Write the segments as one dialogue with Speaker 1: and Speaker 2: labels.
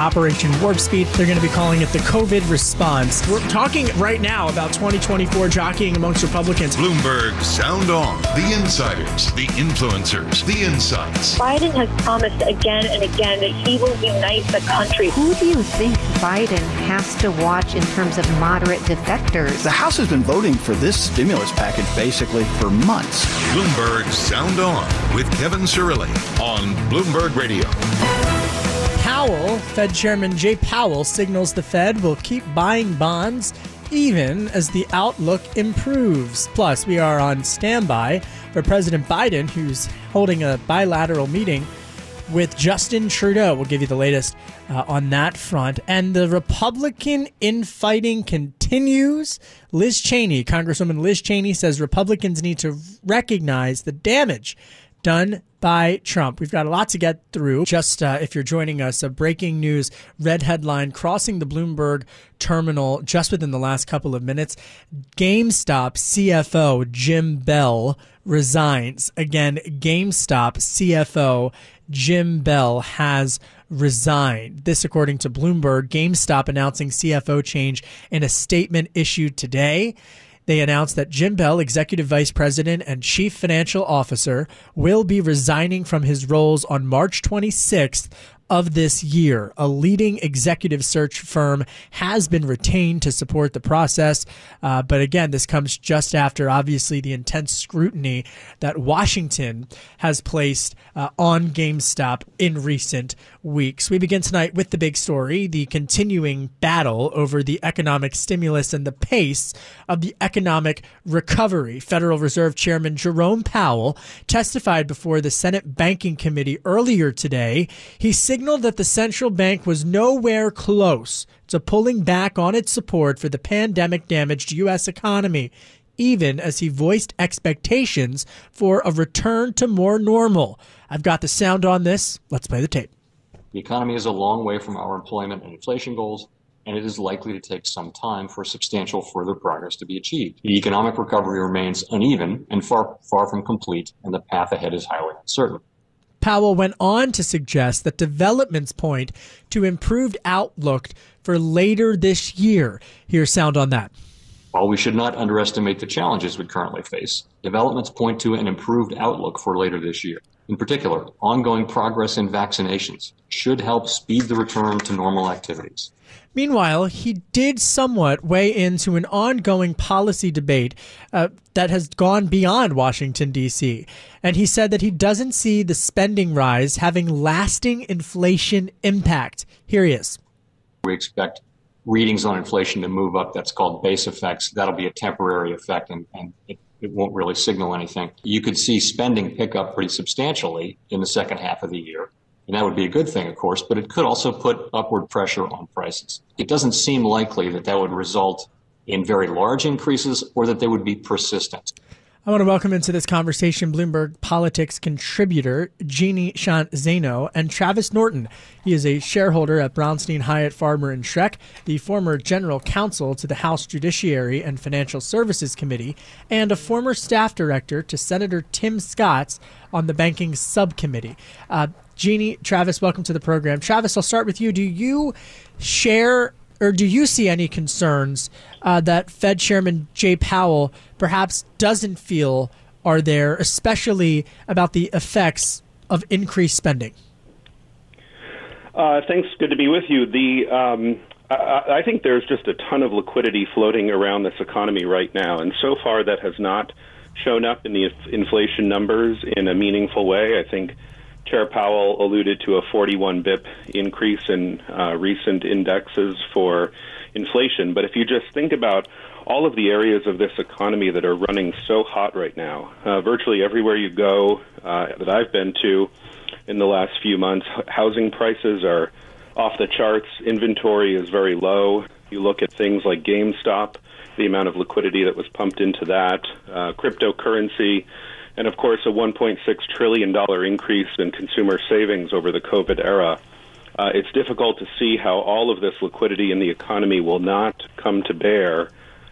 Speaker 1: Operation Warp Speed. They're going to be calling it the COVID response. We're talking right now about 2024 jockeying amongst Republicans.
Speaker 2: Bloomberg Sound On. The insiders, the influencers, the insights.
Speaker 3: Biden has promised again and again that he will unite the country.
Speaker 4: Who do you think Biden has to watch in terms of moderate defectors?
Speaker 5: The House has been voting for this stimulus package basically for months.
Speaker 2: Bloomberg Sound On with Kevin Cirilli on Bloomberg Radio.
Speaker 1: Powell, Fed Chairman Jay Powell, signals the Fed will keep buying bonds even as the outlook improves. Plus, we are on standby for President Biden, who's holding a bilateral meeting with Justin Trudeau. We'll give you the latest uh, on that front. And the Republican infighting continues. Liz Cheney, Congresswoman Liz Cheney, says Republicans need to recognize the damage done by Trump. We've got a lot to get through. Just uh, if you're joining us, a breaking news red headline crossing the Bloomberg terminal just within the last couple of minutes. GameStop CFO Jim Bell resigns. Again, GameStop CFO Jim Bell has resigned. This, according to Bloomberg, GameStop announcing CFO change in a statement issued today. They announced that Jim Bell, Executive Vice President and Chief Financial Officer, will be resigning from his roles on March 26th of this year. A leading executive search firm has been retained to support the process. Uh, but again, this comes just after, obviously, the intense scrutiny that Washington has placed uh, on GameStop in recent weeks. We begin tonight with the big story the continuing battle over the economic stimulus and the pace of the economic recovery. Federal Reserve Chairman Jerome Powell testified before the Senate Banking Committee earlier today. He signaled that the central bank was nowhere close to pulling back on its support for the pandemic damaged U.S. economy, even as he voiced expectations for a return to more normal. I've got the sound on this. Let's play the tape.
Speaker 6: The economy is a long way from our employment and inflation goals, and it is likely to take some time for substantial further progress to be achieved. The economic recovery remains uneven and far, far from complete, and the path ahead is highly uncertain.
Speaker 1: Powell went on to suggest that developments point to improved outlook for later this year. Here's sound on that.
Speaker 6: While we should not underestimate the challenges we currently face, developments point to an improved outlook for later this year. In particular, ongoing progress in vaccinations should help speed the return to normal activities.
Speaker 1: Meanwhile, he did somewhat weigh into an ongoing policy debate uh, that has gone beyond Washington, D.C. And he said that he doesn't see the spending rise having lasting inflation impact. Here he is.
Speaker 6: We expect readings on inflation to move up. That's called base effects. That'll be a temporary effect, and, and it, it won't really signal anything. You could see spending pick up pretty substantially in the second half of the year. And that would be a good thing, of course, but it could also put upward pressure on prices. It doesn't seem likely that that would result in very large increases or that they would be persistent.
Speaker 1: I want to welcome into this conversation Bloomberg Politics contributor Jeannie Sheehan Zaino and Travis Norton. He is a shareholder at Brownstein Hyatt Farber and Schreck, the former general counsel to the House Judiciary and Financial Services Committee, and a former staff director to Senator Tim Scott on the Banking Subcommittee. Uh, Jeannie, Travis, welcome to the program. Travis, I'll start with you. Do you share or do you see any concerns uh, that Fed Chairman Jay Powell perhaps doesn't feel are there, especially about the effects of increased spending?
Speaker 7: Uh, thanks. Good to be with you. The um, I, I think there's just a ton of liquidity floating around this economy right now, and so far that has not shown up in the inflation numbers in a meaningful way. I think Chair Powell alluded to a 41 bip increase in uh, recent indexes for inflation. But if you just think about all of the areas of this economy that are running so hot right now, uh, virtually everywhere you go uh, that I've been to in the last few months, housing prices are off the charts. Inventory is very low. You look at things like GameStop, the amount of liquidity that was pumped into that, uh, cryptocurrency, and of course, a $1.6 trillion increase in consumer savings over the COVID era. Uh, it's difficult to see how all of this liquidity in the economy will not come to bear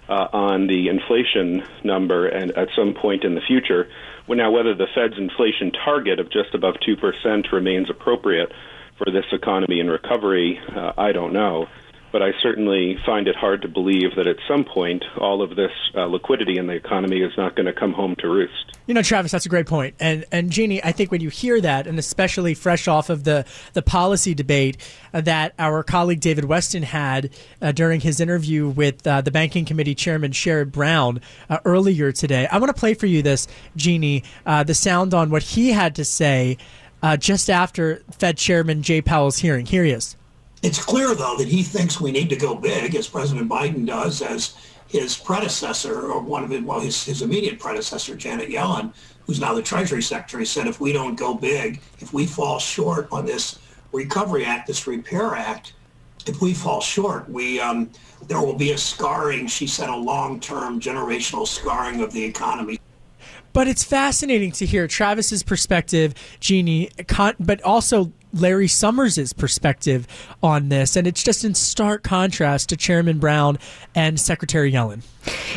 Speaker 7: uh, on the inflation number and at some point in the future. Well, now, whether the Fed's inflation target of just above 2% remains appropriate for this economy in recovery, uh, I don't know. But I certainly find it hard to believe that at some point all of this uh, liquidity in the economy is not going to come home to roost.
Speaker 1: You know, Travis, that's a great point. And and Jeannie, I think when you hear that, and especially fresh off of the the policy debate uh, that our colleague David Westin had uh, during his interview with uh, the Banking Committee Chairman Sherrod Brown uh, earlier today, I want to play for you this, Jeannie, uh, the sound on what he had to say just after Fed Chairman Jay Powell's hearing. Here he is.
Speaker 8: It's clear, though, that he thinks we need to go big, as President Biden does, as his predecessor, or one of his, well, his, his immediate predecessor, Janet Yellen, who's now the Treasury Secretary, said if we don't go big, if we fall short on this Recovery Act, this Repair Act, if we fall short, we um, there will be a scarring. She said a long-term generational scarring of the economy.
Speaker 1: But it's fascinating to hear Travis's perspective, Jeannie, but also Larry Summers' perspective on this. And it's just in stark contrast to Chairman Brown and Secretary Yellen.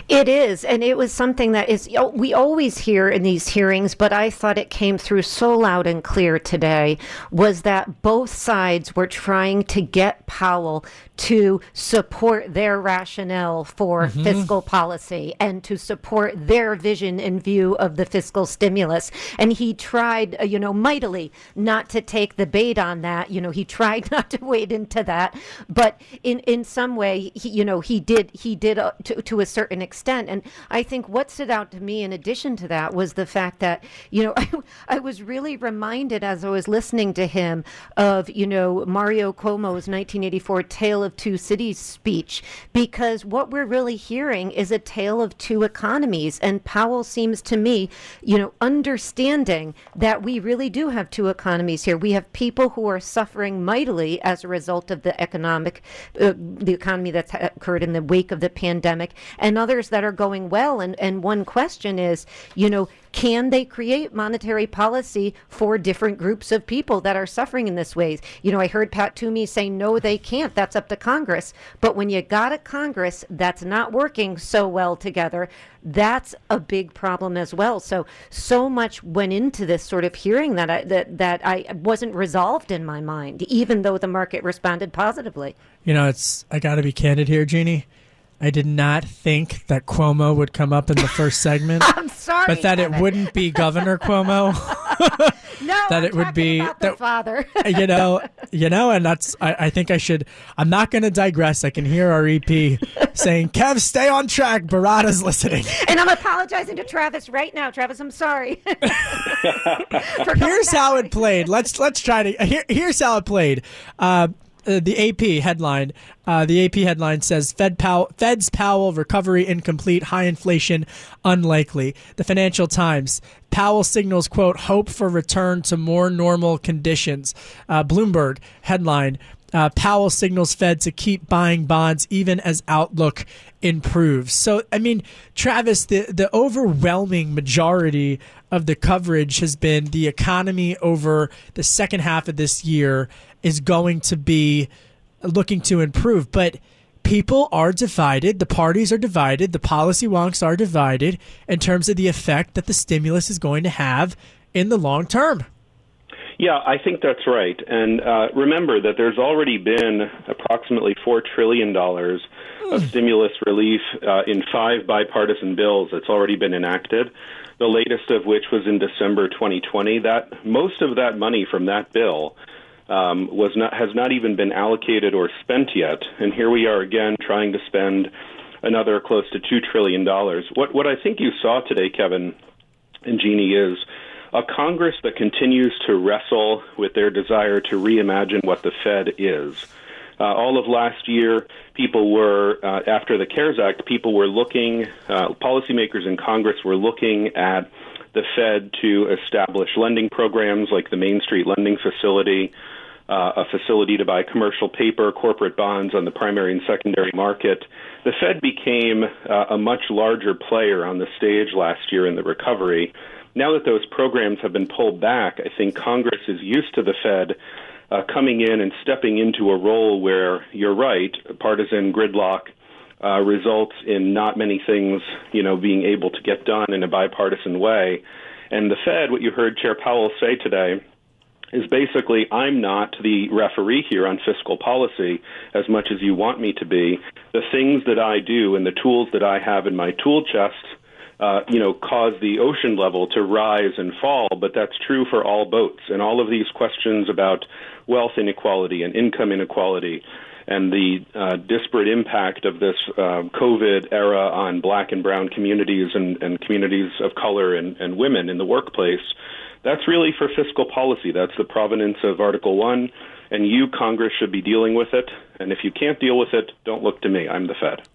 Speaker 4: It is, and it was something that is we always hear in these hearings, but I thought it came through so loud and clear today was that both sides were trying to get Powell to support their rationale for mm-hmm. fiscal policy and to support their vision in view of the fiscal stimulus. And he tried, uh, you know, mightily not to take the bait on that. You know, he tried not to wade into that, but in in some way, he, you know, he did he did uh, to, to a certain extent. And I think what stood out to me in addition to that was the fact that, you know, I, I was really reminded as I was listening to him of, you know, Mario Cuomo's 1984 Tale of Two Cities speech, because what we're really hearing is a tale of two economies. And Powell seems to me, you know, understanding that we really do have two economies here. We have people who are suffering mightily as a result of the economic, uh, the economy that's occurred in the wake of the pandemic, and others that are going well. And, and one question is, you know, can they create monetary policy for different groups of people that are suffering in this ways? You know, I heard Pat Toomey say, no, they can't. That's up to Congress. But when you got a Congress that's not working so well together, that's a big problem as well. So, so much went into this sort of hearing that I, that, that I wasn't resolved in my mind, even though the market responded positively.
Speaker 1: You know, it's, I got to be candid here, Jeannie. I did not think that Cuomo would come up in the first segment.
Speaker 4: I'm sorry,
Speaker 1: but that it wouldn't be Governor Cuomo.
Speaker 4: no,
Speaker 1: that
Speaker 4: I'm
Speaker 1: it would be
Speaker 4: that, father.
Speaker 1: you know, you know, and that's. I, I think I should. I'm not going to digress. I can hear our EP saying, "Kev, stay on track." Barada's listening,
Speaker 4: and I'm apologizing to Travis right now. Travis, I'm sorry.
Speaker 1: here's how it played. Let's let's try to. Here, here's how it played. Uh, uh, the AP headline. Uh, the AP headline says Fed Powell, Fed's Powell recovery incomplete, high inflation unlikely. The Financial Times. Powell signals quote hope for return to more normal conditions. Uh, Bloomberg headline. Uh, Powell signals Fed to keep buying bonds even as outlook improves. So, I mean, Travis, the, the overwhelming majority of the coverage has been the economy over the second half of this year is going to be looking to improve. But people are divided, the parties are divided, the policy wonks are divided in terms of the effect that the stimulus is going to have in the long term.
Speaker 7: Yeah, I think that's right. And uh, remember that there's already been approximately $4 trillion of stimulus relief uh, in five bipartisan bills that's already been enacted. The latest of which was in December 2020. That most of that money from that bill um, was not has not even been allocated or spent yet, and here we are again trying to spend another close to two trillion dollars. What what I think you saw today, Kevin and Jeannie, is a Congress that continues to wrestle with their desire to reimagine what the Fed is. Uh, all of last year, people were, uh, after the CARES Act, people were looking, uh, policymakers in Congress were looking at the Fed to establish lending programs like the Main Street Lending Facility, uh, a facility to buy commercial paper, corporate bonds on the primary and secondary market. The Fed became uh, a much larger player on the stage last year in the recovery. Now that those programs have been pulled back, I think Congress is used to the Fed uh, coming in and stepping into a role where you're right, partisan gridlock uh, results in not many things, you know, being able to get done in a bipartisan way. And the Fed, what you heard Chair Powell say today, is basically I'm not the referee here on fiscal policy as much as you want me to be. The things that I do and the tools that I have in my tool chest uh, you know, cause the ocean level to rise and fall, but that's true for all boats. And all of these questions about wealth inequality and income inequality and the uh, disparate impact of this uh, COVID era on black and brown communities and, and communities of color and, and women in the workplace, that's really for fiscal policy. That's the provenance of Article 1, and you, Congress, should be dealing with it. And if you can't deal with it, don't look to me. I'm the Fed.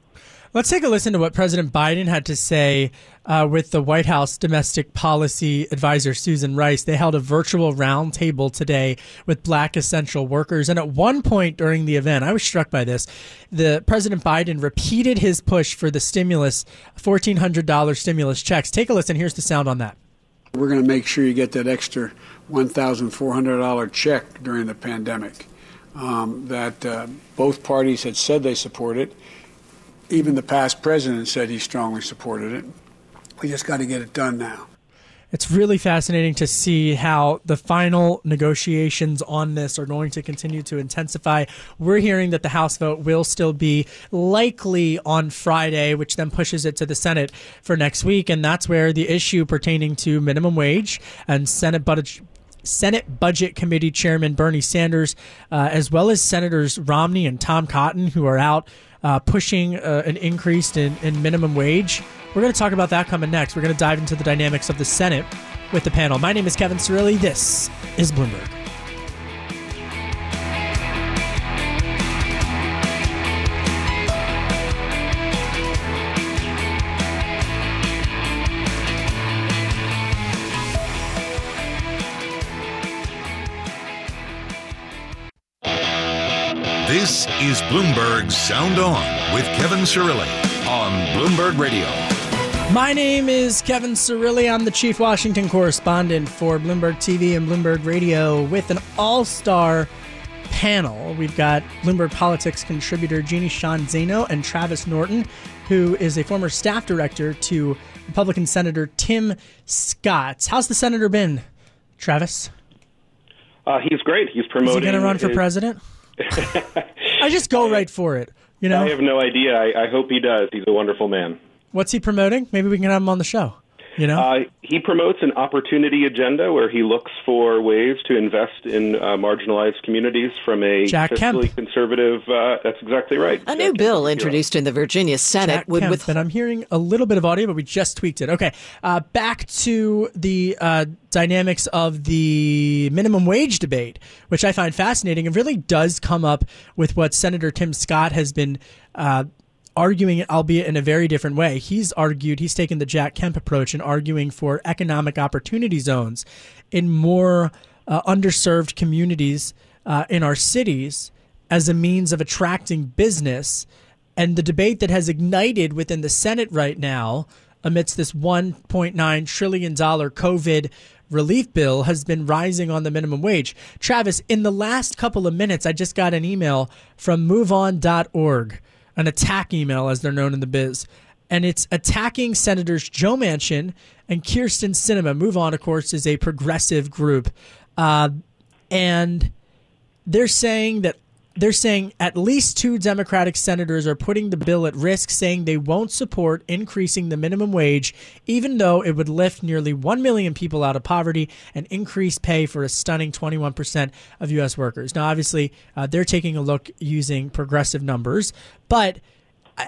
Speaker 1: Let's take a listen to what President Biden had to say uh, with the White House domestic policy advisor Susan Rice. They held a virtual roundtable today with black essential workers. And at one point during the event, I was struck by this. The President Biden repeated his push for the stimulus, $1,400 stimulus checks. Take a listen. Here's the sound on that.
Speaker 9: We're going to make sure you get that extra $1,400 check during the pandemic. Um, that uh, both parties had said they support it even the past president said he strongly supported it. We just got to get it done now.
Speaker 1: It's really fascinating to see how the final negotiations on this are going to continue to intensify. We're hearing that the House vote will still be likely on Friday, which then pushes it to the Senate for next week. And that's where the issue pertaining to minimum wage and Senate budget. Senate Budget Committee Chairman Bernie Sanders, uh, as well as Senators Romney and Tom Cotton, who are out uh, pushing uh, an increase in, in minimum wage. We're going to talk about that coming next. We're going to dive into the dynamics of the Senate with the panel. My name is Kevin Cirilli. This is Bloomberg.
Speaker 2: This is Bloomberg Sound On with Kevin Cirilli on Bloomberg Radio.
Speaker 1: My name is Kevin Cirilli. I'm the chief Washington correspondent for Bloomberg TV and Bloomberg Radio with an all star panel. We've got Bloomberg Politics contributor Jeannie Sheehan Zaino and Travis Norton, who is a former staff director to Republican Senator Tim Scott. How's the senator been, Travis?
Speaker 7: Uh, he's great. He's promoting.
Speaker 1: Is he going to run for
Speaker 7: his-
Speaker 1: president? I just go right for it. You know,
Speaker 7: I have no idea. I, I hope he does. He's a wonderful man.
Speaker 1: what's he promoting? Maybe we can have him on the show. You know,
Speaker 7: Uh, he promotes an opportunity agenda where he looks for ways to invest in uh, marginalized communities from a
Speaker 1: Jack
Speaker 7: fiscally
Speaker 1: Kemp.
Speaker 7: conservative. Uh, that's exactly right.
Speaker 10: A new bill introduced in the Virginia Senate
Speaker 1: Jack
Speaker 10: would
Speaker 1: Kemp,
Speaker 10: with
Speaker 1: and I'm hearing a little bit of audio, but we just tweaked it. Okay, uh, back to the uh, dynamics of the minimum wage debate, which I find fascinating and really does come up with what Senator Tim Scott has been. Arguing, albeit in a very different way. He's argued, he's taken the Jack Kemp approach and arguing for economic opportunity zones in more uh, underserved communities uh, in our cities as a means of attracting business. And the debate that has ignited within the Senate right now, amidst this $1.9 trillion COVID relief bill, has been rising on the minimum wage. Travis, in the last couple of minutes, I just got an email from moveon.org, an attack email as they're known in the biz. And it's attacking Senators Joe Manchin and Kyrsten Sinema. Move On, of course, is a progressive group. Uh, and they're saying that they're saying at least two Democratic senators are putting the bill at risk, saying they won't support increasing the minimum wage, even though it would lift nearly 1 million people out of poverty and increase pay for a stunning 21% of U.S. workers. Now, obviously, uh, they're taking a look using progressive numbers, but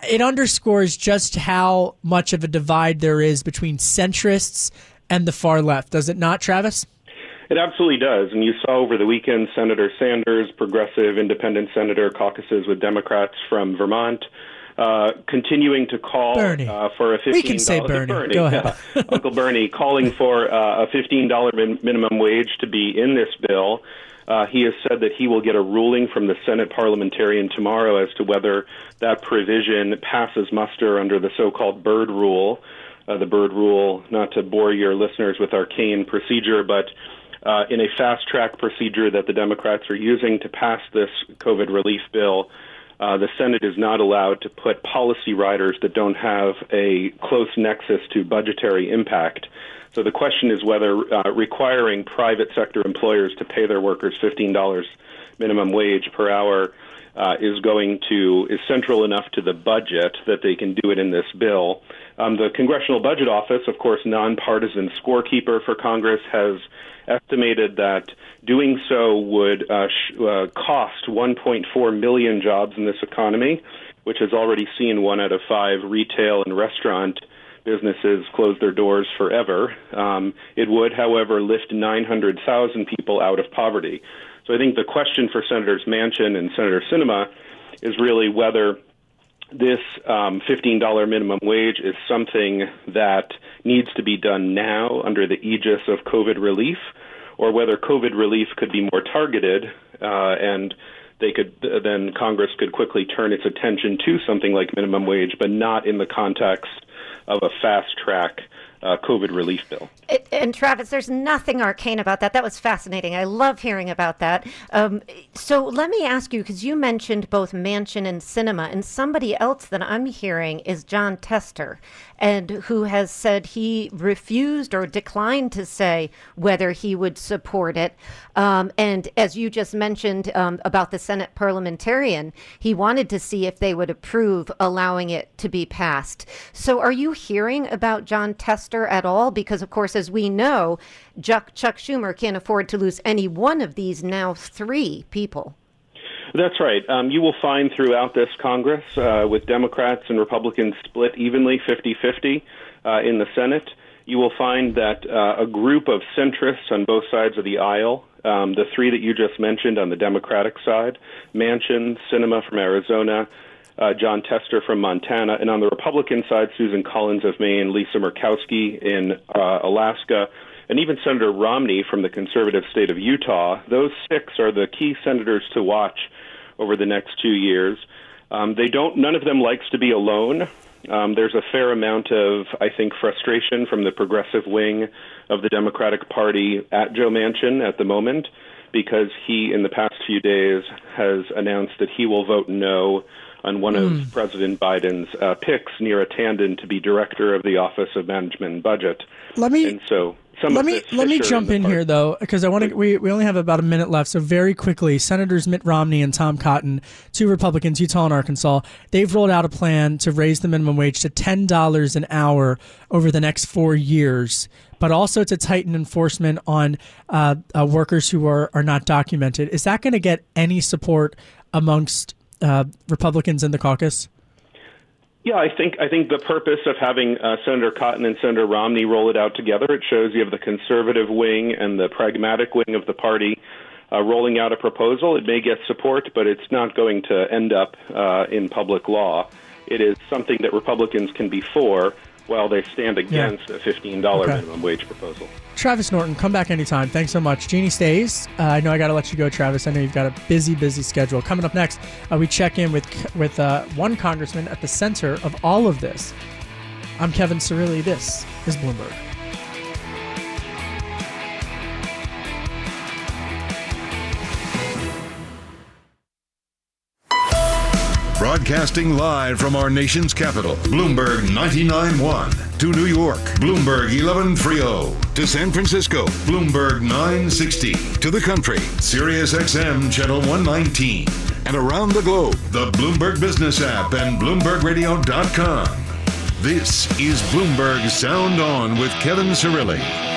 Speaker 1: it underscores just how much of a divide there is between centrists and the far left, does it not, Travis?
Speaker 7: It absolutely does. And you saw over the weekend Senator Sanders, progressive independent senator, caucuses with Democrats from Vermont. Uh, continuing to call uh, for a fifteen.
Speaker 1: We can say Bernie.
Speaker 7: Bernie.
Speaker 1: Go ahead,
Speaker 7: Uncle Bernie, calling for uh, a fifteen dollar min- minimum wage to be in this bill. Uh, he has said that he will get a ruling from the Senate parliamentarian tomorrow as to whether that provision passes muster under the so-called Byrd rule. Uh, the Byrd rule, not to bore your listeners with arcane procedure, but uh, in a fast track procedure that the Democrats are using to pass this COVID relief bill. Uh, the Senate is not allowed to put policy riders that don't have a close nexus to budgetary impact. So the question is whether uh, requiring private sector employers to pay their workers $15 minimum wage per hour uh, is going to is central enough to the budget that they can do it in this bill. Um, the Congressional Budget Office, of course, nonpartisan scorekeeper for Congress, has estimated that doing so would uh, sh- uh, cost 1.4 million jobs in this economy, which has already seen one out of five retail and restaurant businesses close their doors forever. Um, it would, however, lift 900,000 people out of poverty. So I think the question for Senators Manchin and Senator Sinema is really whether this um, $15 minimum wage is something that needs to be done now under the aegis of COVID relief, or whether COVID relief could be more targeted uh, and they could then Congress could quickly turn its attention to something like minimum wage, but not in the context of a fast track uh, COVID relief bill.
Speaker 4: And Travis, there's nothing arcane about that. That was fascinating. I love hearing about that. Um, so let me ask you, because you mentioned both Manchin and Sinema, and somebody else that I'm hearing is Jon Tester, and who has said he refused or declined to say whether he would support it. Um, and as you just mentioned um, about the Senate parliamentarian, he wanted to see if they would approve allowing it to be passed. So are you hearing about Jon Tester at all? Because, of course, as we know, Chuck, Chuck Schumer can't afford to lose any one of these now three people.
Speaker 7: That's right. Um, you will find throughout this Congress, uh, with Democrats and Republicans split evenly 50 50 uh, in the Senate, you will find that uh, a group of centrists on both sides of the aisle, um, the three that you just mentioned on the Democratic side, Manchin, Sinema from Arizona, uh, Jon Tester from Montana, and on the Republican side, Susan Collins of Maine, Lisa Murkowski in uh, Alaska, and even Senator Romney from the conservative state of Utah. Those six are the key senators to watch over the next two years. Um, they don't. None of them likes to be alone. Um, there's a fair amount of, I think, frustration from the progressive wing of the Democratic Party at Joe Manchin at the moment because he, in the past few days, has announced that he will vote no on one mm. of hmm. President Biden's uh, picks, Neera Tanden, to be director of the Office of Management and Budget.
Speaker 1: Let me.
Speaker 7: And so
Speaker 1: let me let me jump in, in here though because I want to. We, we only have about a minute left, so very quickly, Senators Mitt Romney and Tom Cotton, two Republicans, Utah and Arkansas, they've rolled out a plan to raise the minimum wage to ten dollars an hour over the next four years, but also to tighten enforcement on uh, uh, workers who are are not documented. Is that going to get any support amongst uh, Republicans in the caucus?
Speaker 7: Yeah, I think I think the purpose of having uh, Senator Cotton and Senator Romney roll it out together it shows you have the conservative wing and the pragmatic wing of the party uh, rolling out a proposal. It may get support, but it's not going to end up uh, in public law. It is something that Republicans can be for while they stand against yeah. a $15 okay. minimum wage proposal.
Speaker 1: Travis Norton, come back anytime. Thanks so much. Jeannie stays. Uh, I know I got to let you go, Travis. I know you've got a busy, busy schedule. Coming up next, uh, we check in with with uh, one congressman at the center of all of this. I'm Kevin Cirilli. This is Bloomberg.
Speaker 2: Broadcasting live from our nation's capital, Bloomberg 99.1. To New York, Bloomberg 11.30. To San Francisco, Bloomberg 960. To the country, Sirius XM Channel 119. and around the globe. The Bloomberg Business app and BloombergRadio.com. This is Bloomberg Sound On with Kevin Cirilli.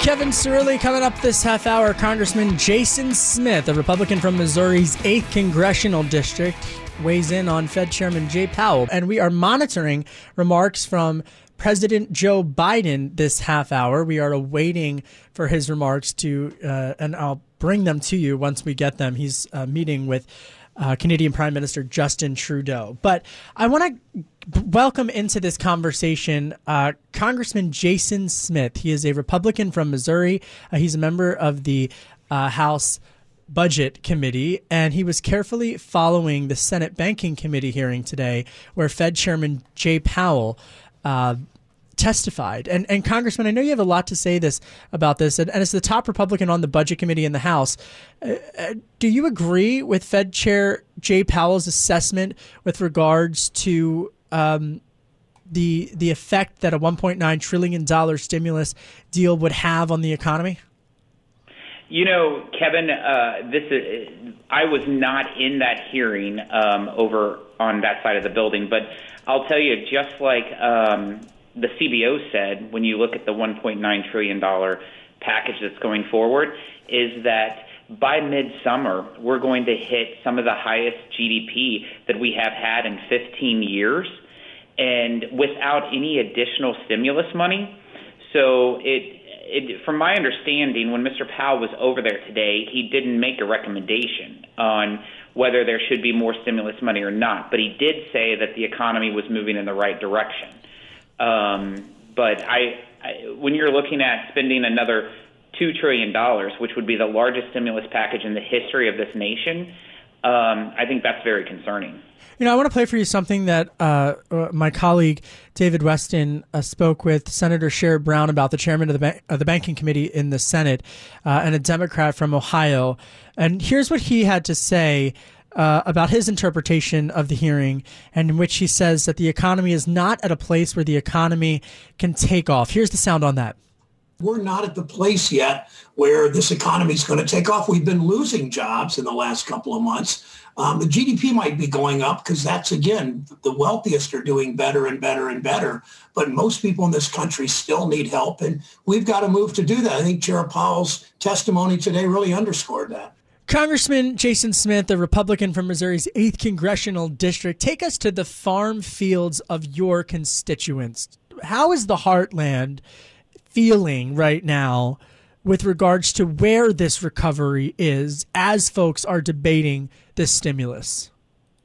Speaker 1: Kevin Cirilli. Coming up this half hour, Congressman Jason Smith, a Republican from Missouri's 8th Congressional District, weighs in on Fed Chairman Jay Powell. And we are monitoring remarks from President Joe Biden this half hour. We are awaiting for his remarks to, uh, and I'll bring them to you once we get them. He's uh, meeting with uh, Canadian Prime Minister Justin Trudeau. But I want to welcome into this conversation uh, Congressman Jason Smith. He is a Republican from Missouri. Uh, he's a member of the uh, House. Budget Committee, and he was carefully following the Senate Banking Committee hearing today, where Fed Chairman Jay Powell uh, testified. And and Congressman, I know you have a lot to say this about this, and, and as the top Republican on the Budget Committee in the House, uh, uh, do you agree with Fed Chair Jay Powell's assessment with regards to um, the the effect that a 1.9 trillion dollar stimulus deal would have on the economy?
Speaker 11: You know, Kevin, uh, this is, I was not in that hearing um, over on that side of the building, but I'll tell you, just like um, the CBO said, when you look at the 1.9 trillion dollar package that's going forward, is that by midsummer we're going to hit some of the highest GDP that we have had in 15 years, and without any additional stimulus money. So it it, from my understanding, when Mr. Powell was over there today, he didn't make a recommendation on whether there should be more stimulus money or not. But he did say that the economy was moving in the right direction. Um, but I, I, when you're looking at spending another two trillion dollars, which would be the largest stimulus package in the history of this nation, um, I think that's very concerning.
Speaker 1: You know, I want to play for you something that uh, uh, my colleague David Westin uh, spoke with Senator Sherrod Brown about, the chairman of the, the Banking Committee in the Senate, uh, and a Democrat from Ohio. And here's what he had to say uh, about his interpretation of the hearing, and in which he says that the economy is not at a place where the economy can take off. Here's the sound on that.
Speaker 8: We're not at the place yet where this economy is going to take off. We've been losing jobs in the last couple of months. Um, the GDP might be going up because that's, again, the wealthiest are doing better and better and better. But most people in this country still need help, and we've got to move to do that. I think Chair Powell's testimony today really underscored that.
Speaker 1: Congressman Jason Smith, a Republican from Missouri's 8th Congressional District, take us to the farm fields of your constituents. How is the heartland feeling right now with regards to where this recovery is as folks are debating this stimulus?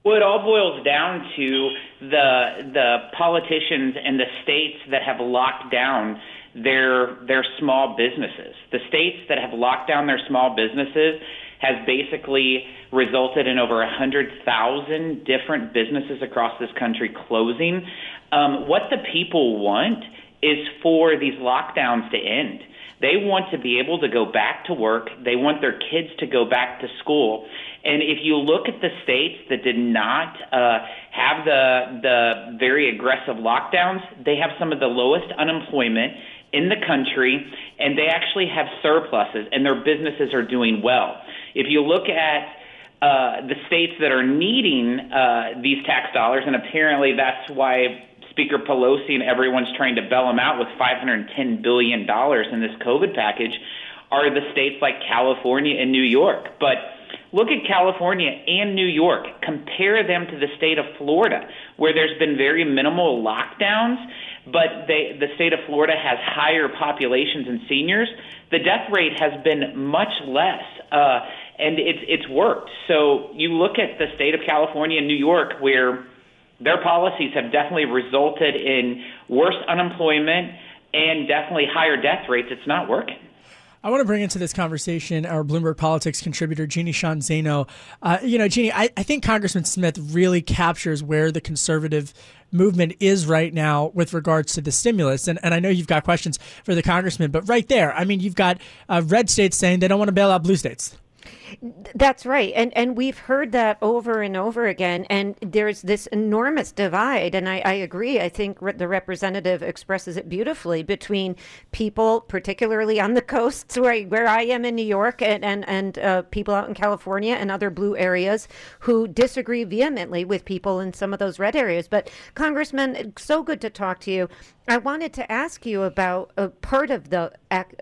Speaker 11: Well, it all boils down to the the politicians and the states that have locked down their their small businesses. The states that have locked down their small businesses has basically resulted in over 100,000 different businesses across this country closing. Um, what the people want is for these lockdowns to end. They want to be able to go back to work. They want their kids to go back to school. And if you look at the states that did not uh, have the the very aggressive lockdowns, they have some of the lowest unemployment in the country, and they actually have surpluses, and their businesses are doing well. If you look at uh, the states that are needing uh, these tax dollars, and apparently that's why Speaker Pelosi and everyone's trying to bail them out with $510 billion in this COVID package, are the states like California and New York. But look at California and New York, compare them to the state of Florida, where there's been very minimal lockdowns, but they, the state of Florida has higher populations and seniors. The death rate has been much less. Uh, and it's it's worked. So you look at the state of California and New York, where their policies have definitely resulted in worse unemployment and definitely higher death rates. It's not working.
Speaker 1: I want to bring into this conversation our Bloomberg Politics contributor, Jeannie Sheehan Zaino. Uh, you know, Jeannie, I, I think Congressman Smith really captures where the conservative movement is right now with regards to the stimulus. And, and I know you've got questions for the congressman, but right there, I mean, you've got uh, red states saying they don't want to bail out blue states.
Speaker 4: That's right. And and we've heard that over and over again. And there's this enormous divide. And I, I agree. I think re- the representative expresses it beautifully between people, particularly on the coasts where, where I am in New York, and, and, and uh, people out in California and other blue areas who disagree vehemently with people in some of those red areas. But, Congressman, so good to talk to you. I wanted to ask you about a part of the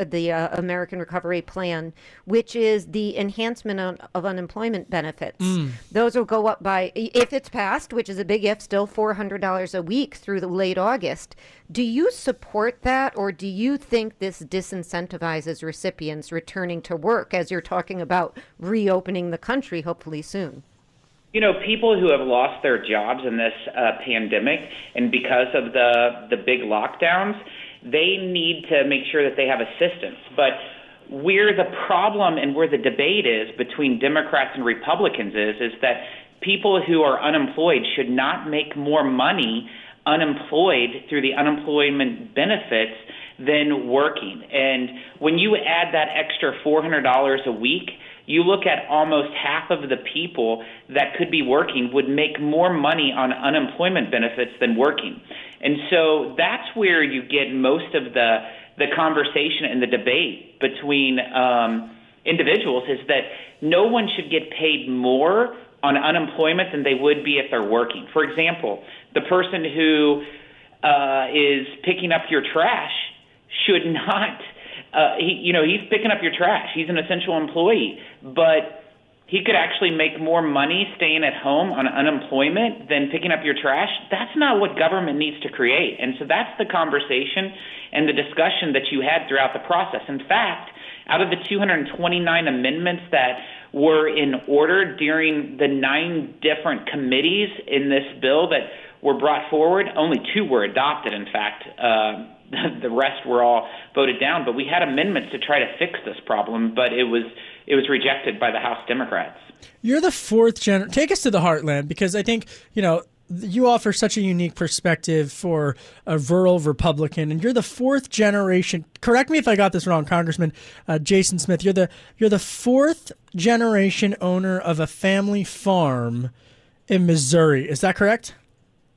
Speaker 4: the uh, American Recovery Plan, which is the enhancement of, of unemployment benefits. Mm. Those will go up by, if it's passed, which is a big if, still four hundred dollars a week through the late August. Do you support that, or do you think this disincentivizes recipients returning to work as you're talking about reopening the country hopefully soon?
Speaker 11: You know, people who have lost their jobs in this uh, pandemic, and because of the the big lockdowns, they need to make sure that they have assistance. But where the problem and where the debate is between Democrats and Republicans is is that people who are unemployed should not make more money unemployed through the unemployment benefits than working. And when you add that extra $400 a week, you look at almost half of the people that could be working would make more money on unemployment benefits than working. And so that's where you get most of the the conversation and the debate between um, individuals is that no one should get paid more on unemployment than they would be if they're working. For example, the person who uh, is picking up your trash should not uh, he, you know, he's picking up your trash. He's an essential employee, but he could actually make more money staying at home on unemployment than picking up your trash. That's not what government needs to create. And so that's the conversation and the discussion that you had throughout the process. In fact, out of the 229 amendments that were in order during the nine different committees in this bill that were brought forward, only two were adopted, in fact. Uh, the rest were all voted down. But we had amendments to try to fix this problem, but it was it was rejected by the House Democrats.
Speaker 1: You're the fourth gen. Take us to the heartland because I think you know you offer such a unique perspective for a rural Republican, and you're the fourth generation. Correct me if I got this wrong, Congressman uh, Jason Smith. You're the you're the fourth generation owner of a family farm in Missouri. Is that correct?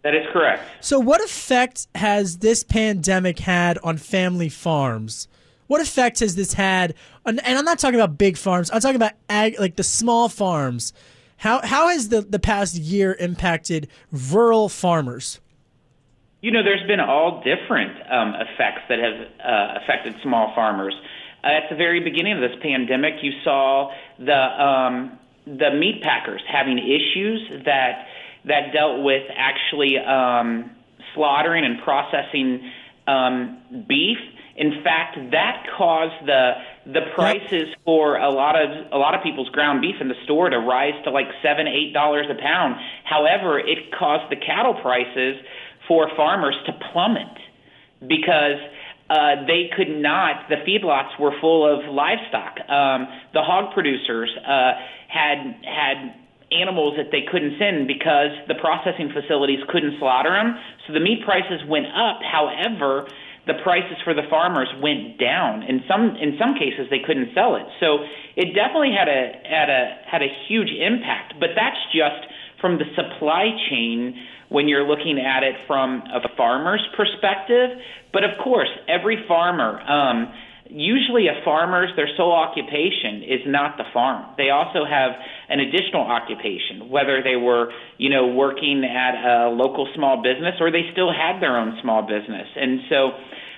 Speaker 11: That is correct.
Speaker 1: So, what effect has this pandemic had on family farms? What effect has this had? On, and I'm not talking about big farms. I'm talking about ag, like the small farms. How how has the the past year impacted rural farmers?
Speaker 11: You know, there's been all different um, effects that have uh, affected small farmers. Uh, at the very beginning of this pandemic, you saw the um, the meat packers having issues that that dealt with actually um, slaughtering and processing um, beef. In fact, that caused the the prices yep. for a lot of a lot of people's ground beef in the store to rise to like seven, eight dollars a pound. However, it caused the cattle prices for farmers to plummet because uh, they could not. The feedlots were full of livestock. Um, the hog producers uh, had had animals that they couldn't send because the processing facilities couldn't slaughter them. So the meat prices went up. However, the prices for the farmers went down. In some in some cases, they couldn't sell it. So it definitely had a had a had a huge impact. But that's just from the supply chain when you're looking at it from a farmer's perspective. But of course, every farmer. Um, usually a farmer's their sole occupation is not the farm. They also have an additional occupation, whether they were, you know, working at a local small business or they still had their own small business. And so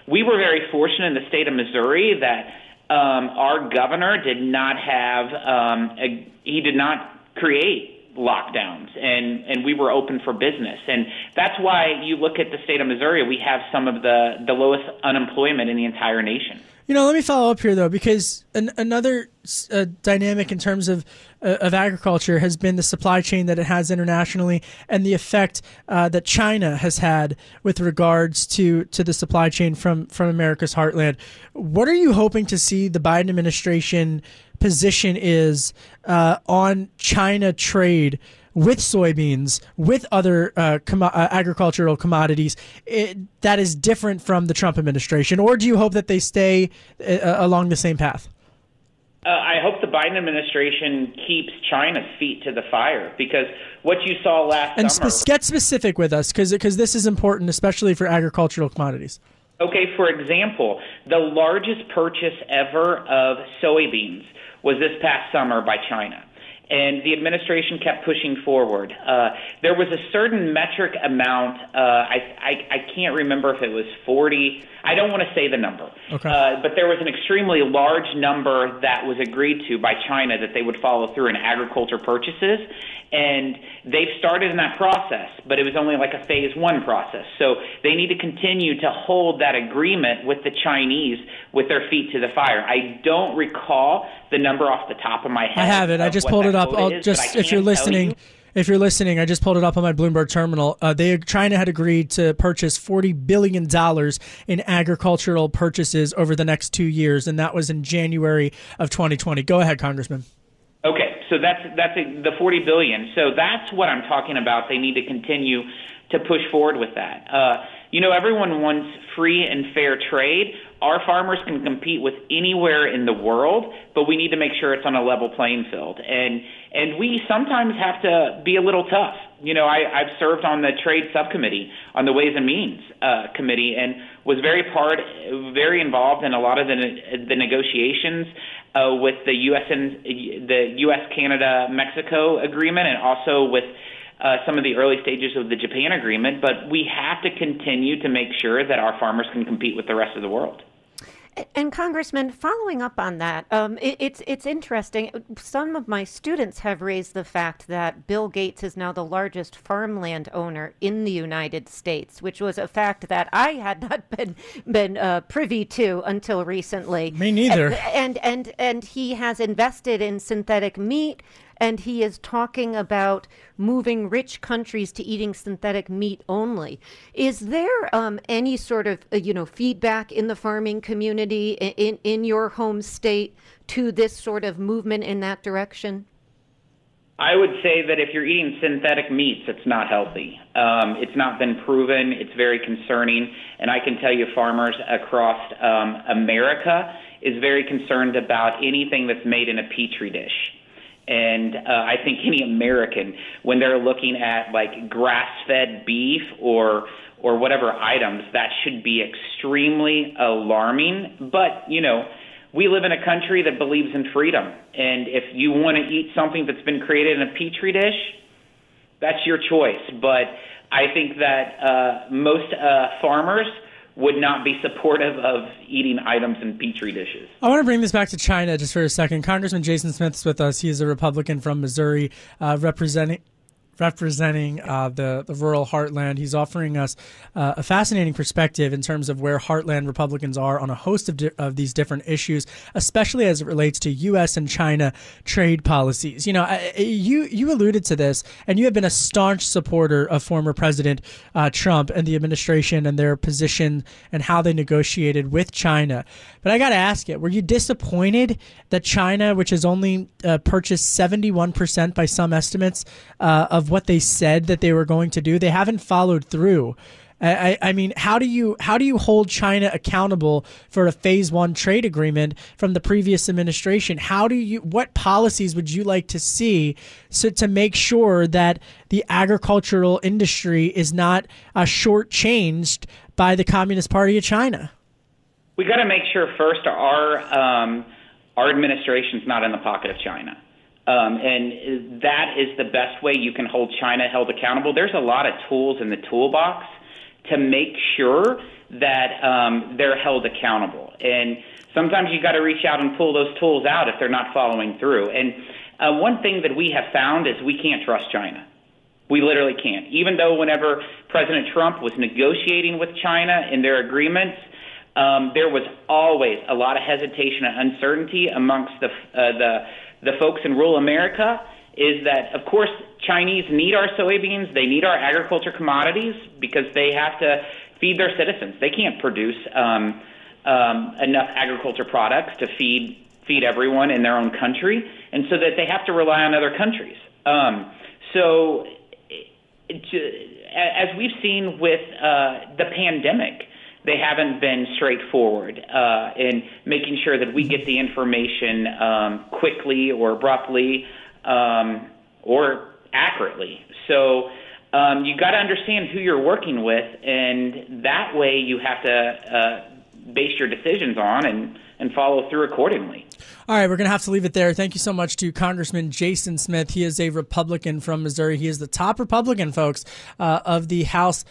Speaker 11: we were very fortunate in the state of Missouri that um, our governor did not have um, a, he did not create lockdowns and and we were open for business and that's why you look at the state of Missouri we have some of the the lowest unemployment in the entire nation
Speaker 1: you know, let me follow up here though, because an, another uh, dynamic in terms of uh, of agriculture has been the supply chain that it has internationally, and the effect uh, that China has had with regards to to the supply chain from from America's heartland. What are you hoping to see the Biden administration position is uh, on China trade? With soybeans, with other uh, com- uh, agricultural commodities, it, that is different from the Trump administration? Or do you hope that they stay uh, along the same path?
Speaker 11: Uh, I hope the Biden administration keeps China's feet to the fire because what you saw last
Speaker 1: And
Speaker 11: summer.
Speaker 1: spe- get specific with us, because this is important, especially for agricultural commodities.
Speaker 11: Okay, for example, the largest purchase ever of soybeans was this past summer by China. And the administration kept pushing forward. Uh, there was a certain metric amount. Uh, I, I I can't remember if it was 40. I don't want to say the number.
Speaker 1: Okay.
Speaker 11: Uh, but there was an extremely large number that was agreed to by China that they would follow through in agriculture purchases, and they've started in that process. But it was only like a phase one process. So they need to continue to hold that agreement with the Chinese with their feet to the fire. I don't recall the number off the top of my head.
Speaker 1: I have it. I just pulled it up. I'll
Speaker 11: is,
Speaker 1: just if you're listening,
Speaker 11: you-
Speaker 1: if you're listening, I just pulled it up on my Bloomberg terminal. Uh, they China had agreed to purchase forty billion dollars in agricultural purchases over the next two years, and that was in January of 2020. Go ahead, Congressman.
Speaker 11: Okay, so that's that's a, the 40 billion. So that's what I'm talking about. They need to continue to push forward with that. Uh, you know, everyone wants free and fair trade. Our farmers can compete with anywhere in the world, but we need to make sure it's on a level playing field. And and we sometimes have to be a little tough. You know, I, I've served on the trade subcommittee on the Ways and Means uh, committee and was very part, very involved in a lot of the the negotiations uh, with the U.S. and the U.S. Canada Mexico agreement, and also with uh, some of the early stages of the Japan agreement. But we have to continue to make sure that our farmers can compete with the rest of the world.
Speaker 4: And Congressman, following up on that, um, it, it's it's interesting. Some of my students have raised the fact that Bill Gates is now the largest farmland owner in the United States, which was a fact that I had not been been uh, privy to until recently.
Speaker 1: Me neither.
Speaker 4: And, and and and he has invested in synthetic meat, and he is talking about moving rich countries to eating synthetic meat only. Is there um, any sort of uh, you know feedback in the farming community in in your home state to this sort of movement in that direction?
Speaker 11: I would say that if you're eating synthetic meats, it's not healthy. Um, it's not been proven. It's very concerning. And I can tell you, farmers across um, America is very concerned about anything that's made in a petri dish. And uh, I think any American, when they're looking at like grass-fed beef or or whatever items, that should be extremely alarming. But you know, we live in a country that believes in freedom, and if you want to eat something that's been created in a petri dish, that's your choice. But I think that uh, most uh, farmers would not be supportive of eating items in petri dishes.
Speaker 1: I want to bring this back to China just for a second. Congressman Jason Smith's with us. He is a Republican from Missouri, uh, representing representing uh, the the rural heartland. He's offering us uh, a fascinating perspective in terms of where heartland Republicans are on a host of, di- of these different issues, especially as it relates to U.S. and China trade policies. You know, I, you you alluded to this, and you have been a staunch supporter of former President uh, Trump and the administration and their position and how they negotiated with China. But I got to ask you, were you disappointed that China, which has only uh, purchased seventy one percent by some estimates uh, of what they said that they were going to do, they haven't followed through. I, I mean, how do you how do you hold China accountable for a phase one trade agreement from the previous administration? How do you what policies would you like to see so to make sure that the agricultural industry is not uh, shortchanged by the Communist Party of China?
Speaker 11: We got to make sure first our um, our administration's not in the pocket of China. Um, and that is the best way you can hold China held accountable. There's a lot of tools in the toolbox to make sure that um, they're held accountable. And sometimes you've got to reach out and pull those tools out if they're not following through. And uh, one thing that we have found is we can't trust China. We literally can't. Even though whenever President Trump was negotiating with China in their agreements, um, there was always a lot of hesitation and uncertainty amongst the uh, the the folks in rural America. Is that of course Chinese need our soybeans, they need our agriculture commodities because they have to feed their citizens. They can't produce um, um, enough agriculture products to feed feed everyone in their own country, and so that they have to rely on other countries. Um, so, as we've seen with uh, the pandemic, they haven't been straightforward uh, in making sure that we get the information um, quickly or abruptly um, or accurately. So um, you got to understand who you're working with, and that way you have to uh, base your decisions on and, and follow through accordingly.
Speaker 1: All right, we're going to have to leave it there. Thank you so much to Congressman Jason Smith. He is a Republican from Missouri. He is the top Republican, folks, uh, of the House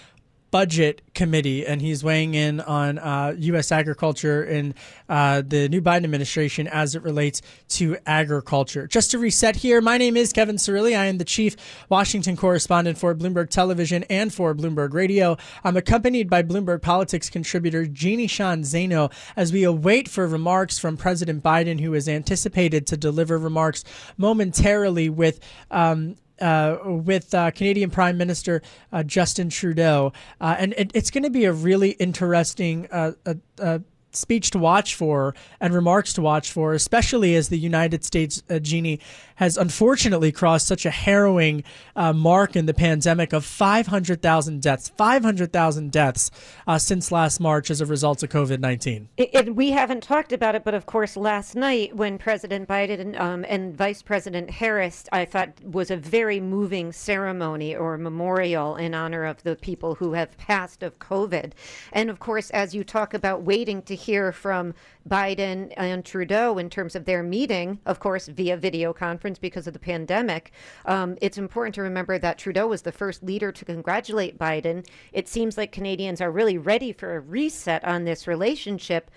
Speaker 1: Budget Committee, and he's weighing in on uh, U.S. agriculture and uh, the new Biden administration as it relates to agriculture. Just to reset here, my name is Kevin Cirilli. I am the chief Washington correspondent for Bloomberg Television and for Bloomberg Radio. I'm accompanied by Bloomberg Politics contributor Jeannie Sheehan Zaino as we await for remarks from President Biden, who is anticipated to deliver remarks momentarily with um, uh, with uh, Canadian Prime Minister uh, Justin Trudeau, uh, and it, it's going to be a really interesting uh, uh, speech to watch for and remarks to watch for, especially as the United States, uh, Jeannie, has unfortunately crossed such a harrowing uh, mark in the pandemic of 500,000 deaths, 500,000 deaths uh, since last March as a result of COVID 19.
Speaker 4: And we haven't talked about it, but of course, last night when President Biden um, and Vice President Harris, I thought was a very moving ceremony or memorial in honor of the people who have passed of COVID. And of course, as you talk about waiting to hear from Biden and Trudeau in terms of their meeting, of course, via video conference because of the pandemic. Um, it's important to remember that Trudeau was the first leader to congratulate Biden. It seems like Canadians are really ready for a reset on this relationship.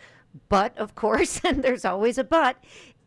Speaker 4: But of course, and there's always a but,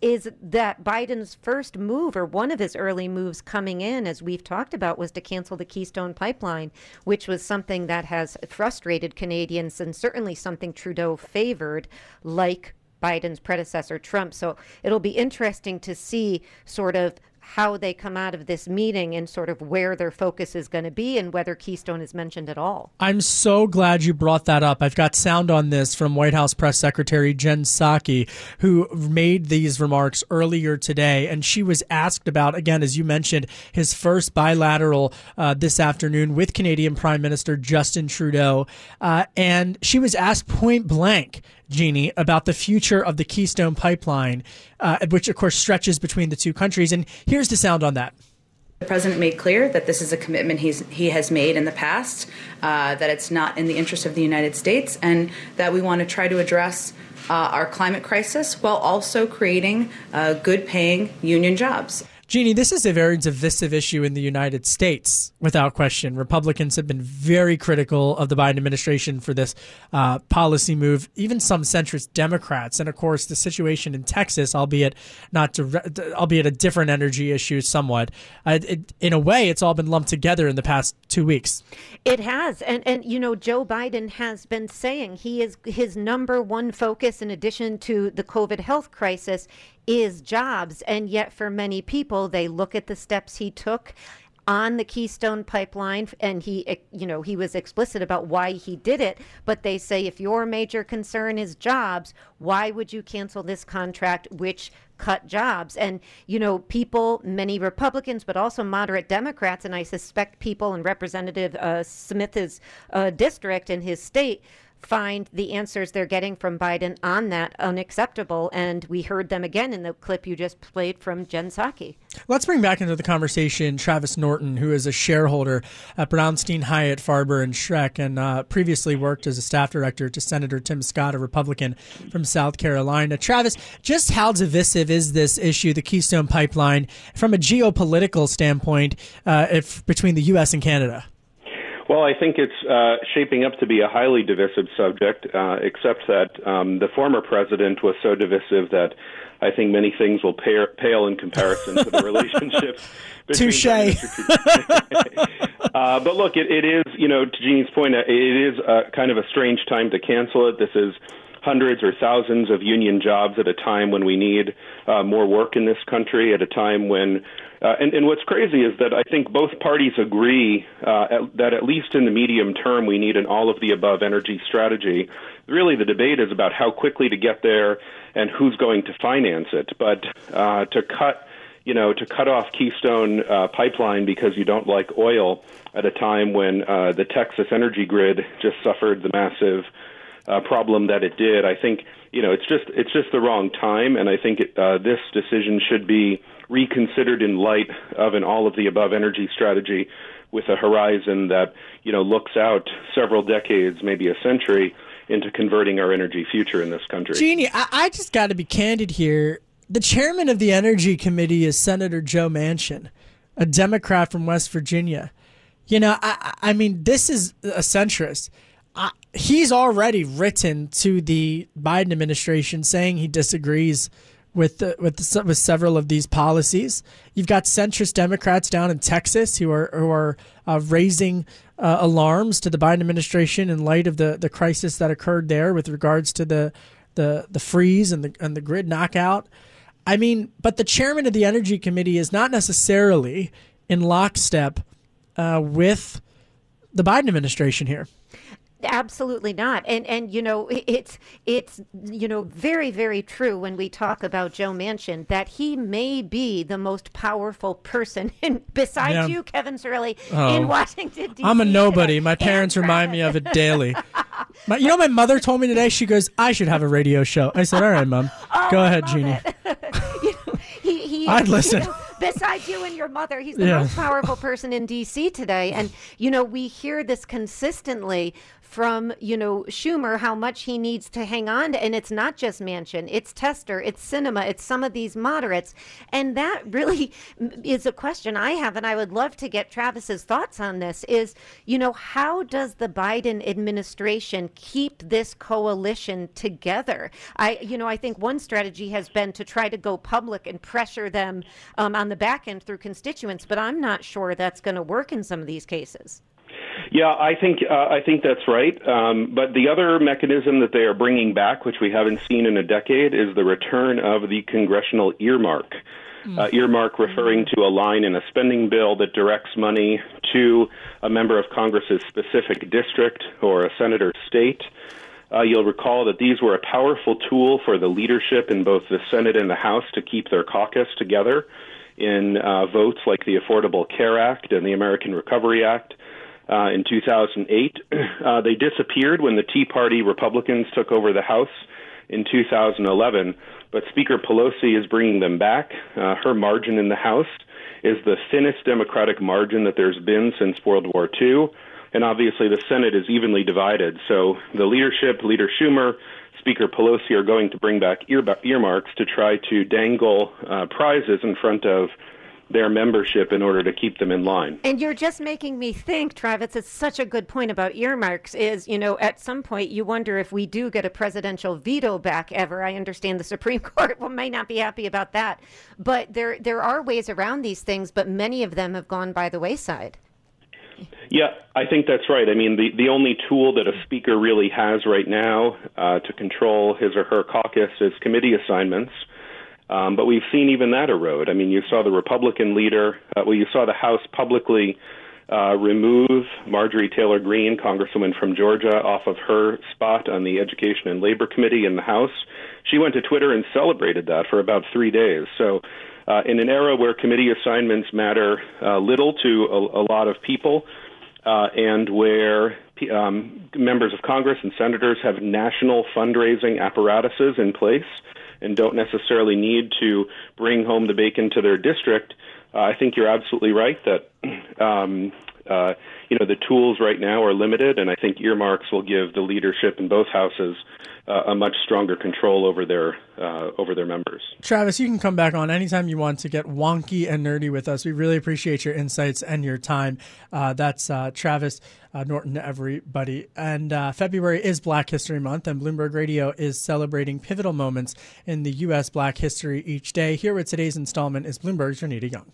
Speaker 4: is that Biden's first move or one of his early moves coming in, as we've talked about, was to cancel the Keystone Pipeline, which was something that has frustrated Canadians and certainly something Trudeau favored, like Biden's predecessor, Trump. So it'll be interesting to see sort of how they come out of this meeting and sort of where their focus is going to be and whether Keystone is mentioned at all.
Speaker 1: I'm so glad you brought that up. I've got sound on this from White House Press Secretary Jen Psaki, who made these remarks earlier today. And she was asked about, again, as you mentioned, his first bilateral uh, this afternoon with Canadian Prime Minister Justin Trudeau. Uh, and she was asked point blank Jeannie, about the future of the Keystone Pipeline, uh, which of course stretches between the two countries. And here's the sound on that.
Speaker 12: The president made clear that this is a commitment he's, he has made in the past, uh, that it's not in the interest of the United States, and that we want to try to address uh, our climate crisis while also creating uh, good paying union jobs.
Speaker 1: Jeannie, this is a very divisive issue in the United States, without question. Republicans have been very critical of the Biden administration for this uh, policy move, even some centrist Democrats. And of course, the situation in Texas, albeit not to, albeit a different energy issue somewhat, uh, it, in a way, it's all been lumped together in the past two weeks.
Speaker 4: It has. And, and, you know, Joe Biden has been saying he is his number one focus, in addition to the COVID health crisis, is jobs. And yet, for many people, they look at the steps he took on the Keystone pipeline and he eh, you know he was explicit about why he did it but they say if your major concern is jobs why would you cancel this contract which cut jobs and you know people many Republicans but also moderate Democrats and I suspect people in representative uh, Smith's uh, district in his state find the answers they're getting from Biden on that unacceptable. And we heard them again in the clip you just played from Jen Psaki.
Speaker 1: Let's bring back into the conversation Travis Norton, who is a shareholder at Brownstein, Hyatt, Farber, and Schreck, and uh, previously worked as a staff director to Senator Tim Scott, a Republican from South Carolina. Travis, just how divisive is this issue, the Keystone Pipeline, from a geopolitical standpoint uh, if, between the U.S. and Canada?
Speaker 7: Well, I think it's uh, shaping up to be a highly divisive subject, uh, except that um, the former president was so divisive that I think many things will pale, pale in comparison to the relationship.
Speaker 1: Touche.
Speaker 7: uh, but look, it, it is, you know, to Jeannie's point, it is uh, kind of a strange time to cancel it. This is hundreds or thousands of union jobs at a time when we need uh, more work in this country, at a time when uh, and, and what's crazy is that I think both parties agree uh, at, that at least in the medium term we need an all of the above energy strategy. Really, the debate is about how quickly to get there and who's going to finance it. But uh, to cut, you know, to cut off Keystone uh, pipeline because you don't like oil at a time when uh, the Texas energy grid just suffered the massive uh, problem that it did. I think you know it's just it's just the wrong time, and I think it, uh, this decision should be reconsidered in light of an all of the above energy strategy with a horizon that you know looks out several decades, maybe a century, into converting our energy future in this country.
Speaker 1: Jeannie, I, I just got to be candid here. The chairman of the Energy Committee is Senator Joe Manchin, a Democrat from West Virginia. You know, I, I mean, this is a centrist. I, he's already written to the Biden administration saying he disagrees with the, with the, with several of these policies. You've got centrist Democrats down in Texas who are who are uh, raising uh, alarms to the Biden administration in light of the, the crisis that occurred there with regards to the the the freeze and the and the grid knockout. I mean, but the chairman of the Energy Committee is not necessarily in lockstep uh, with the Biden administration here.
Speaker 4: Absolutely not. And and you know it's it's you know very very true when we talk about Joe Manchin that he may be the most powerful person in, besides yeah. you Kevin Cirilli oh. in Washington D.C.
Speaker 1: I'm a nobody. My parents remind me of it daily. My, you know my mother told me today she goes I should have a radio show. I said all right mom. Oh, Go ahead Jeannie.
Speaker 4: you know, he, he,
Speaker 1: I'd listen.
Speaker 4: You know, besides you and your mother, he's the yeah. most powerful person in D.C. today. And, you know, we hear this consistently from, you know, Schumer how much he needs to hang on to. And it's not just Manchin, it's Tester, it's Sinema, it's some of these moderates. And that really is a question I have, and I would love to get Travis's thoughts on this is, you know, how does the Biden administration keep this coalition together? I, you know, I think one strategy has been to try to go public and pressure them um, on the back end through constituents, but I'm not sure that's going to work in some of these cases.
Speaker 7: Yeah, I think uh, I think that's right. Um, but the other mechanism that they are bringing back, which we haven't seen in a decade, is the return of the congressional earmark. Mm. Uh, earmark referring to a line in a spending bill that directs money to a member of Congress's specific district or a senator's state. Uh, you'll recall that these were a powerful tool for the leadership in both the Senate and the House to keep their caucus together in uh, votes like the Affordable Care Act and the American Recovery Act uh, in 2008. Uh, they disappeared when the Tea Party Republicans took over the House in 2011, but Speaker Pelosi is bringing them back. Uh, her margin in the House is the thinnest Democratic margin that there's been since World War II, and obviously the Senate is evenly divided. So the leadership, Leader Schumer, Speaker Pelosi, are going to bring back earmarks to try to dangle uh, prizes in front of their membership in order to keep them in line.
Speaker 4: And you're just making me think, Travis, it's such a good point about earmarks is, you know, at some point you wonder if we do get a presidential veto back ever. I understand the Supreme Court will, may not be happy about that. But there there are ways around these things, but many of them have gone by the wayside.
Speaker 7: Yeah, I think that's right. I mean, the, the only tool that a speaker really has right now uh, to control his or her caucus is committee assignments. Um, but we've seen even that erode. I mean, you saw the Republican leader, uh, well, you saw the House publicly uh, remove Marjorie Taylor Greene, Congresswoman from Georgia, off of her spot on the Education and Labor Committee in the House. She went to Twitter and celebrated that for about three days. So, uh, in an era where committee assignments matter uh, little to a, a lot of people, uh, and where um, members of Congress and senators have national fundraising apparatuses in place, and don't necessarily need to bring home the bacon to their district, uh, I think you're absolutely right that um, uh, you know the tools right now are limited, and I think earmarks will give the leadership in both houses uh, a much stronger control over their uh, over their members.
Speaker 1: Travis, you can come back on anytime you want to get wonky and nerdy with us. We really appreciate your insights and your time. Uh, that's uh, Travis uh, Norton, everybody. And February is Black History Month, and Bloomberg Radio is celebrating pivotal moments in the U.S. Black history each day. Here with today's installment is Bloomberg's Renita Young.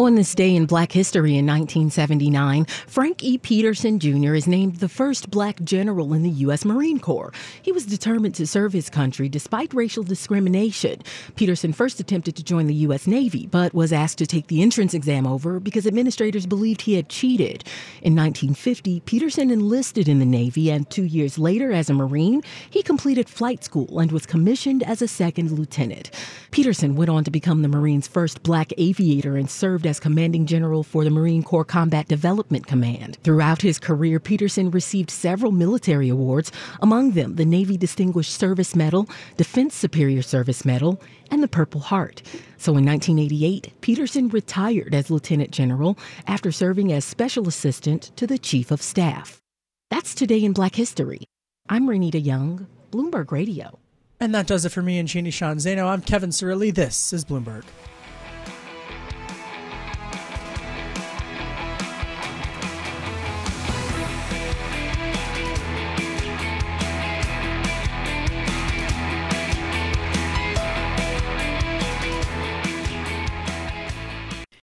Speaker 10: On this day in black history in 1979, Frank E. Petersen Jr. is named the first black general in the U.S. Marine Corps. He was determined to serve his country despite racial discrimination. Petersen first attempted to join the U.S. Navy, but was asked to take the entrance exam over because administrators believed he had cheated. In 1950, Petersen enlisted in the Navy, and two years later, as a Marine, he completed flight school and was commissioned as a second lieutenant. Petersen went on to become the Marines' first black aviator and served as commanding general for the Marine Corps Combat Development Command. Throughout his career, Petersen received several military awards, among them the Navy Distinguished Service Medal, Defense Superior Service Medal, and the Purple Heart. So in 1988, Petersen retired as lieutenant general after serving as special assistant to the chief of staff. That's today in Black History. I'm Renita Young, Bloomberg Radio.
Speaker 1: And that does it for me and Jeannie Sheehan Zaino. I'm Kevin Cirilli. This is Bloomberg.